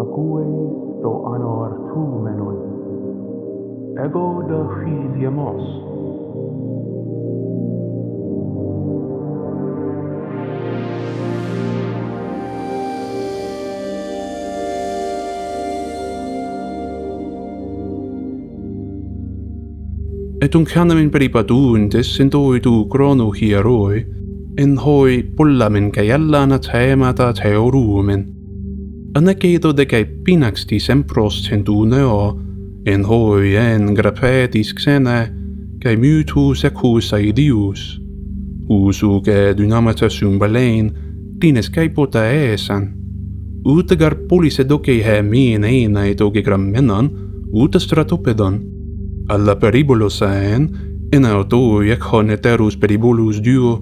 ακούες το αναρτούμενον. Εγώ ego φίλιαμος. Ετουν κάναμεν περιπατούντες εν τόι του χρόνου χειρόι, εν χόι πολλαμεν καί άλλανα θέματα θεωρούμεν, anecedo de cae pinaxtis empros centuneo, en hoi en grapetis xene, cae mutus ecus aedius. Usu cae dynamata sum balein, tines cae pota esan. Ut agar polis edoce he min eina et oge gram stratopedon. Alla peribulos aen, in autoi ec duo,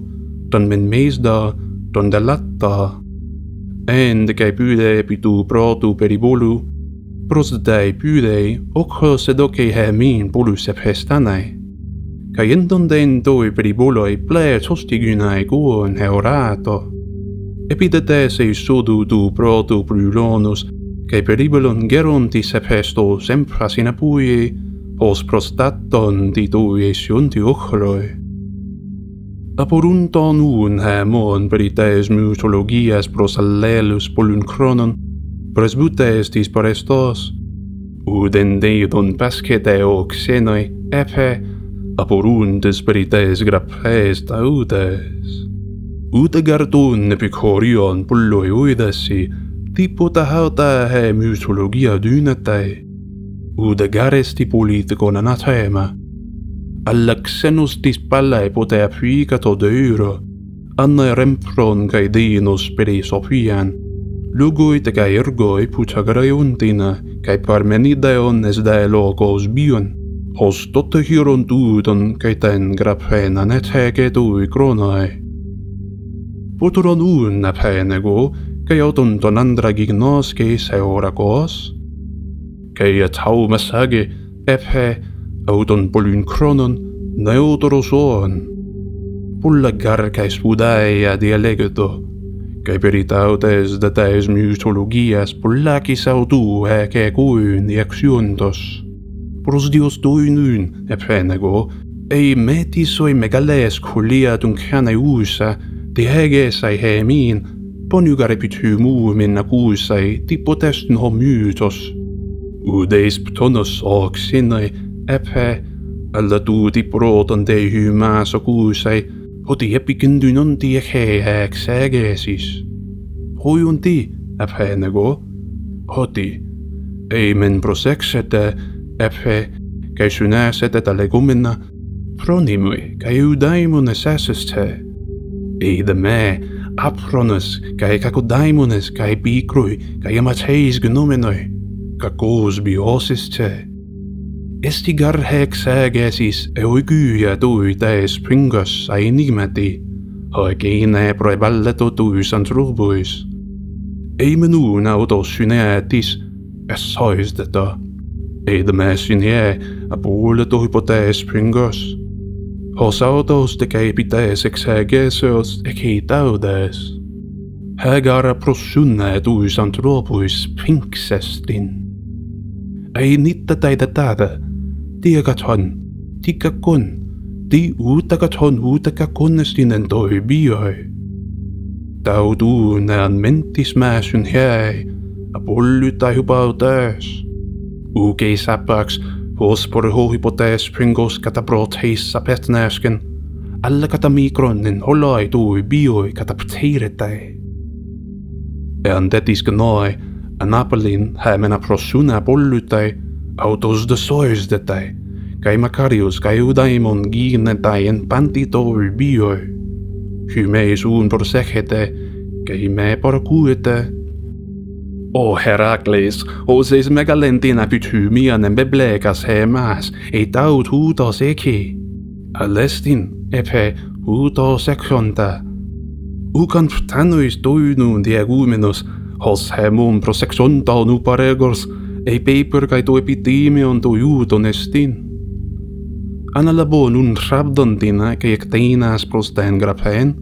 ton men mesda, ton delatta end kai pude epitu protu peribulu pros dai pyde okho sedokei hemin polus ephestanai kai endon dentoi peribuloi ple sostigunai guon heorato epidetes sudu du protu prulonus kai peribulon gerontis ephestos sempras in apui pos prostaton titui esiunti ochroi Apurunton un eh, hemon perites mutologias pros allelus polun cronon, presbutes tis parestos, ud en deidon pascete o xenoi epe, apuruntes perites grapes taudes. Ut agartun epicorion pulloi uidesi, tipo ta hauta eh, he mutologia dynetei, ud agaresti politikon anatema, alla xenos di spalla e potea fuicato deuro, anna rempron cae dinos peri sofian, lugoi te cae ergoi putagraeuntina, cae parmenideon es dae logos bion, hos totte hiron tuudon, cae ten grapena net hege tui cronae. Puturon un apenego, cae auton ton andra gignosce se oracos, cae et hau massage, ephe, Audon polun cronon, neutro suon, pulla e spudaia dialegato, cae peritautes dataes mytologias pullacis autu ec ecuin diaxiuntos. Pros dios duinun, epenego, ei metis oi megales culia dun caneusa, dieges ai hemin, ponygar epitymu min acusai tipotest no mytos. Udeis ptonos oxinoi, epe, alla tuuti proton de hymäs okuusai, hoti epikindyn on tie heehäks ägesis. Huijun ti, hoti. Ei men proseks, että äphä, kai synäs, että tälle kumminna, pronimui, kai ydaimun säsestää. Ei the me, apronus, kai kakudaimunes, kai bikrui kai amatheis gnomenoi, kakous biosistää. Eesti garheksäägesis öökyä tui täis pringas sai nimeti, hoikeine proivalletu tuisan ruubuis. Ei minu naudos syneetis, es hoisteta. Ei tämä synie apuulle tuipo täis pringas. Osautos tekee pitäiseksi häägeseos ei täydäis. Hägara prosunne tuisan ruubuis pinksestin. Ei niitä täitä tätä. tiagaton, tikakon, ti utagaton utagakonnesinen toimijoi. Tautuunään mentis määsyn häi, a polly tai hupautas. Ukei sapaks, hospor hohipotäs pringos kata brot heissa petnäsken, alla kata mikronin holai tui bioi kata pteiretäi. Ean tätiske noi, Anapelin hämenä prosuna pollytäi, autos de soisdetäi, kai Macarius kai udaimon ginetai en pantito urbioi. Hymeis uun prosegete, kai me porcuete. O Herakles, oseis megalentina pythymian en beblekas hemas, ei taut huutos eki. Alestin, epe, huutos ekonta. Ukan ptanois toinun diagumenus, hos hemon prosexonta nuparegors, ei paper kai to epitimion to iuton estin. αναλαμβάνουν ράβδον τίνα και εκτείνας προς τα εγγραφέν,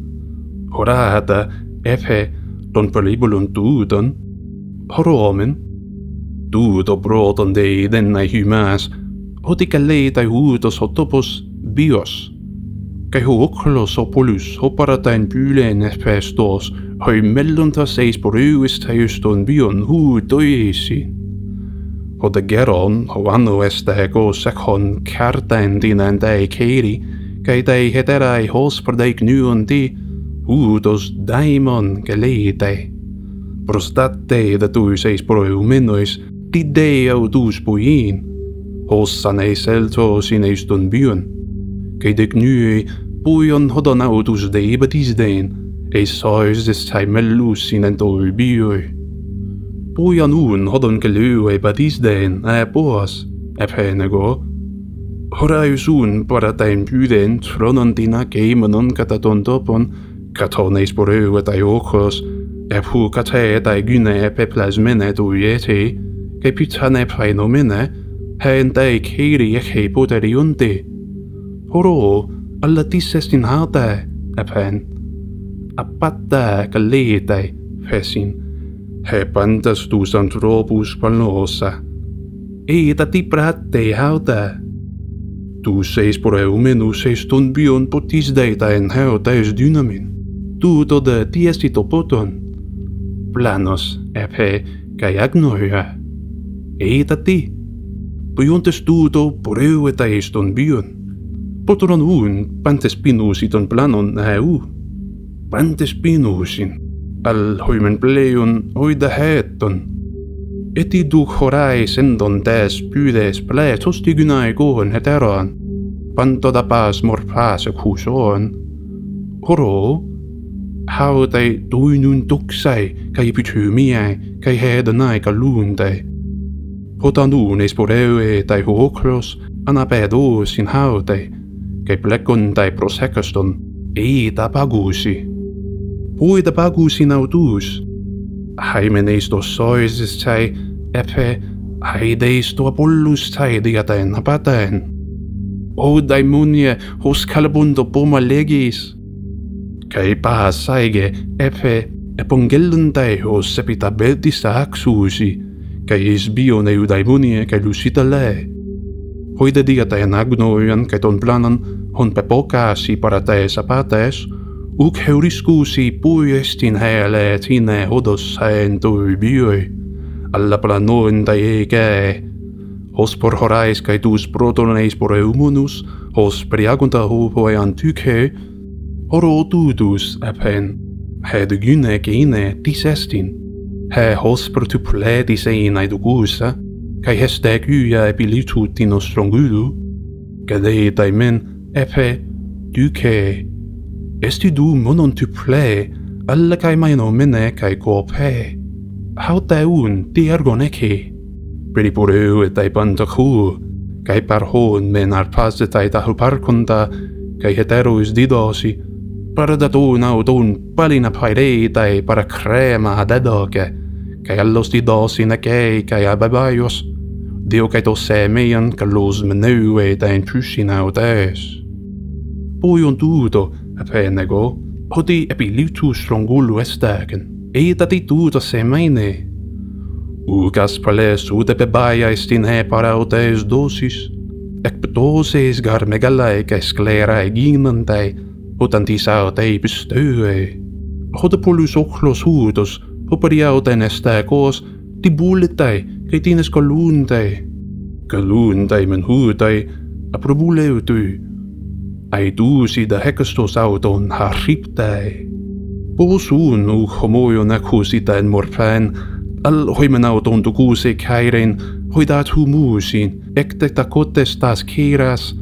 χωράτα έφε τον πολύπολων τούτων, χωρώμεν, τούτο πρώτον δε δεν να ότι καλεί τα ούτος ο τόπος βίος. Και ο όκλος ο πολλούς, ο παρατάν πύλεν εφέστος, ο μέλλοντας εις προϊούς ταΐς βιον βίων ούτο. odegeron o anu estego sekhon carten dinan dei keri, kai dei hederai hos perdeic nuon di, udos daimon gelete. Prostate de tuis eis proeuminois, ti deo dus puin, hos san eis eltos in eis dun bion, cae dec nui puion hodon autus deibetis den, eis sois des taimellus in entoi bioi. Pujanun hodon kelu e batisden e poas e penego. Horaiusun paratain pyden tronontina keimenon kataton topon katoneis poreu etai okos e pu kate etai gyne e peplasmene tuieti ke pitane painomene hen tai keiri e hei poteriunti. Horo alla tissestin hatae e pen. Apattae kalliitai fesin he hepantas tus antropus panosa. Eta ti pratte hauta. Tu seis por eumenus est ton bion potis data en hauta es dynamin. Tu to de tiesti est poton. Planos, epe, cae agnoia. Eta ti. Piontes tu to por eu eta est bion. Potoron un, pantes pinus iton planon aeu. Pantes pinusin al huimen pleion oida heetton. Eti du horai sendon täs pyydes plää tustigunai kuhun heteroan. Panto tapas morfaase kuusoon. Horo, hautai tuinun tuksai kai pytyymiä kai heedonai kaluuntai. Hotanuun esporeue tai huokros anapeduusin hautai kai plekon tai prosekaston ei tapaguusi που τα autus. συναουτούς. Χαίμενες το σόιζες τσαι, επε, χαίδες το απόλους τσαι διατέν απάτεν. Ω δαιμόνιε, ως καλπούν το πόμα λέγεις. Καί πάσαίγε, επε, επογγέλλονται ως επιταπέτης αξούσι, καί εις βίωνε ο δαιμόνιε καί λουσίτα λέει. Hoide diataen agnoian cae ton planan hon pepocas i parates apates, uc heuriscusi pui est in hele tine odos entui bioi, alla planonta ege, hos por horais cae dus protoneis por eumonus, hos priagunta hopoe antyche, horo dudus apen, he gyne gene tis he hos protuple tis ein aidugusa, cae hes dec uia ebilitu tinos strongudu, cadei daimen epe duce esti du ple alla kai maianomene kai ko pe. Hau te un, ti ergoneki periporu etai pantaku kai parhon men arpazetai tahu parkonta kai heterois didosi Para da tu na autun palina paireitai para crema dedoke kai allos didosi nekei kai ababaios Dio kai to semeian kalos menue tain utes. Poi Poion tuto, أفينغو هدي أبيليتو شلونغولو أستاكن إيدا دي دودا سيميني Ugas pales ude para o heparauteis dosis, ek bedoses gar megalaike sklerae ginentai, utan tisautei bestøe. Hode polus ochlos huudos, hoperiauten estakos, tibuletai, keitines koluntai. Koluntai men huutai, aprobuleutui, Aiduusida hekastusauton harriptae. Puhusuun u homojo nakusita en morfan, al hoimanauton tukuse kairen, hoidat humuusin, ekte takotes taas kiras,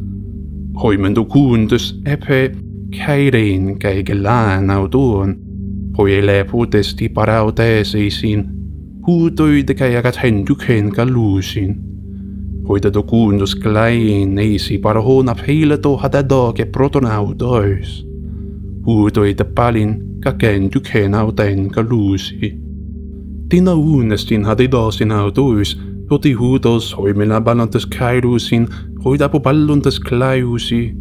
hoimen tukuuntus epe, kairen kai gelaan autoon, hoile putesti parauteesisin, huutoide kai agat henduken kaluusin. koitetakuun was klein neisi parhoonab heileto hadado ke protonaudois. Huutoi te palin ka ken tykhenautain ka luusi. Tina uunestin hadidosin autois, hoti huutos hoimina balantes kairusin, hoidapu palluntes klaiusi.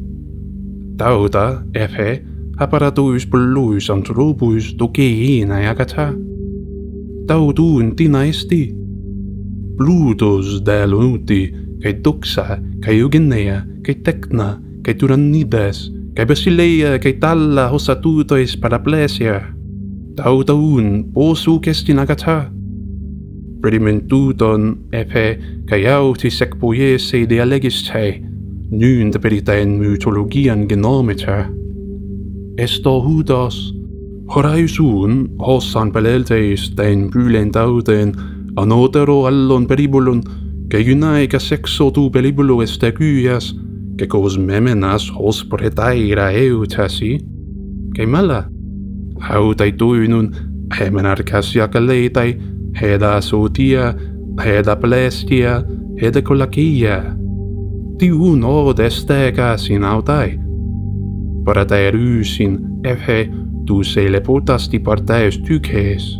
Tauta, efe, aparatuis pulluis antrupuis tukiina jakata. Tautuun tina esti. ludos de lo útil, que doxa, que eugenia, que tecna, que turanides, que basileia, que talla osatutois paraplesia. Tautaun posu kestinagata. Predimentuton epe, kai auti sec poiese dialegiste, nyn deperitaen mytologian genomita. Esto hudos, horaisun hossan pelelteis den bylen dauden, anotero allon peribulon, que iunaeca sexo tu peribulo este cuyas, que cos memenas hos pretaira eutasi, que mala. Autai tuinun, hemenarcasia caleitai, heda sotia, heda plestia, heda colacia. Tiun od estegas in autai. Paraterusin, efe, tu se lepotas di parteus tuces.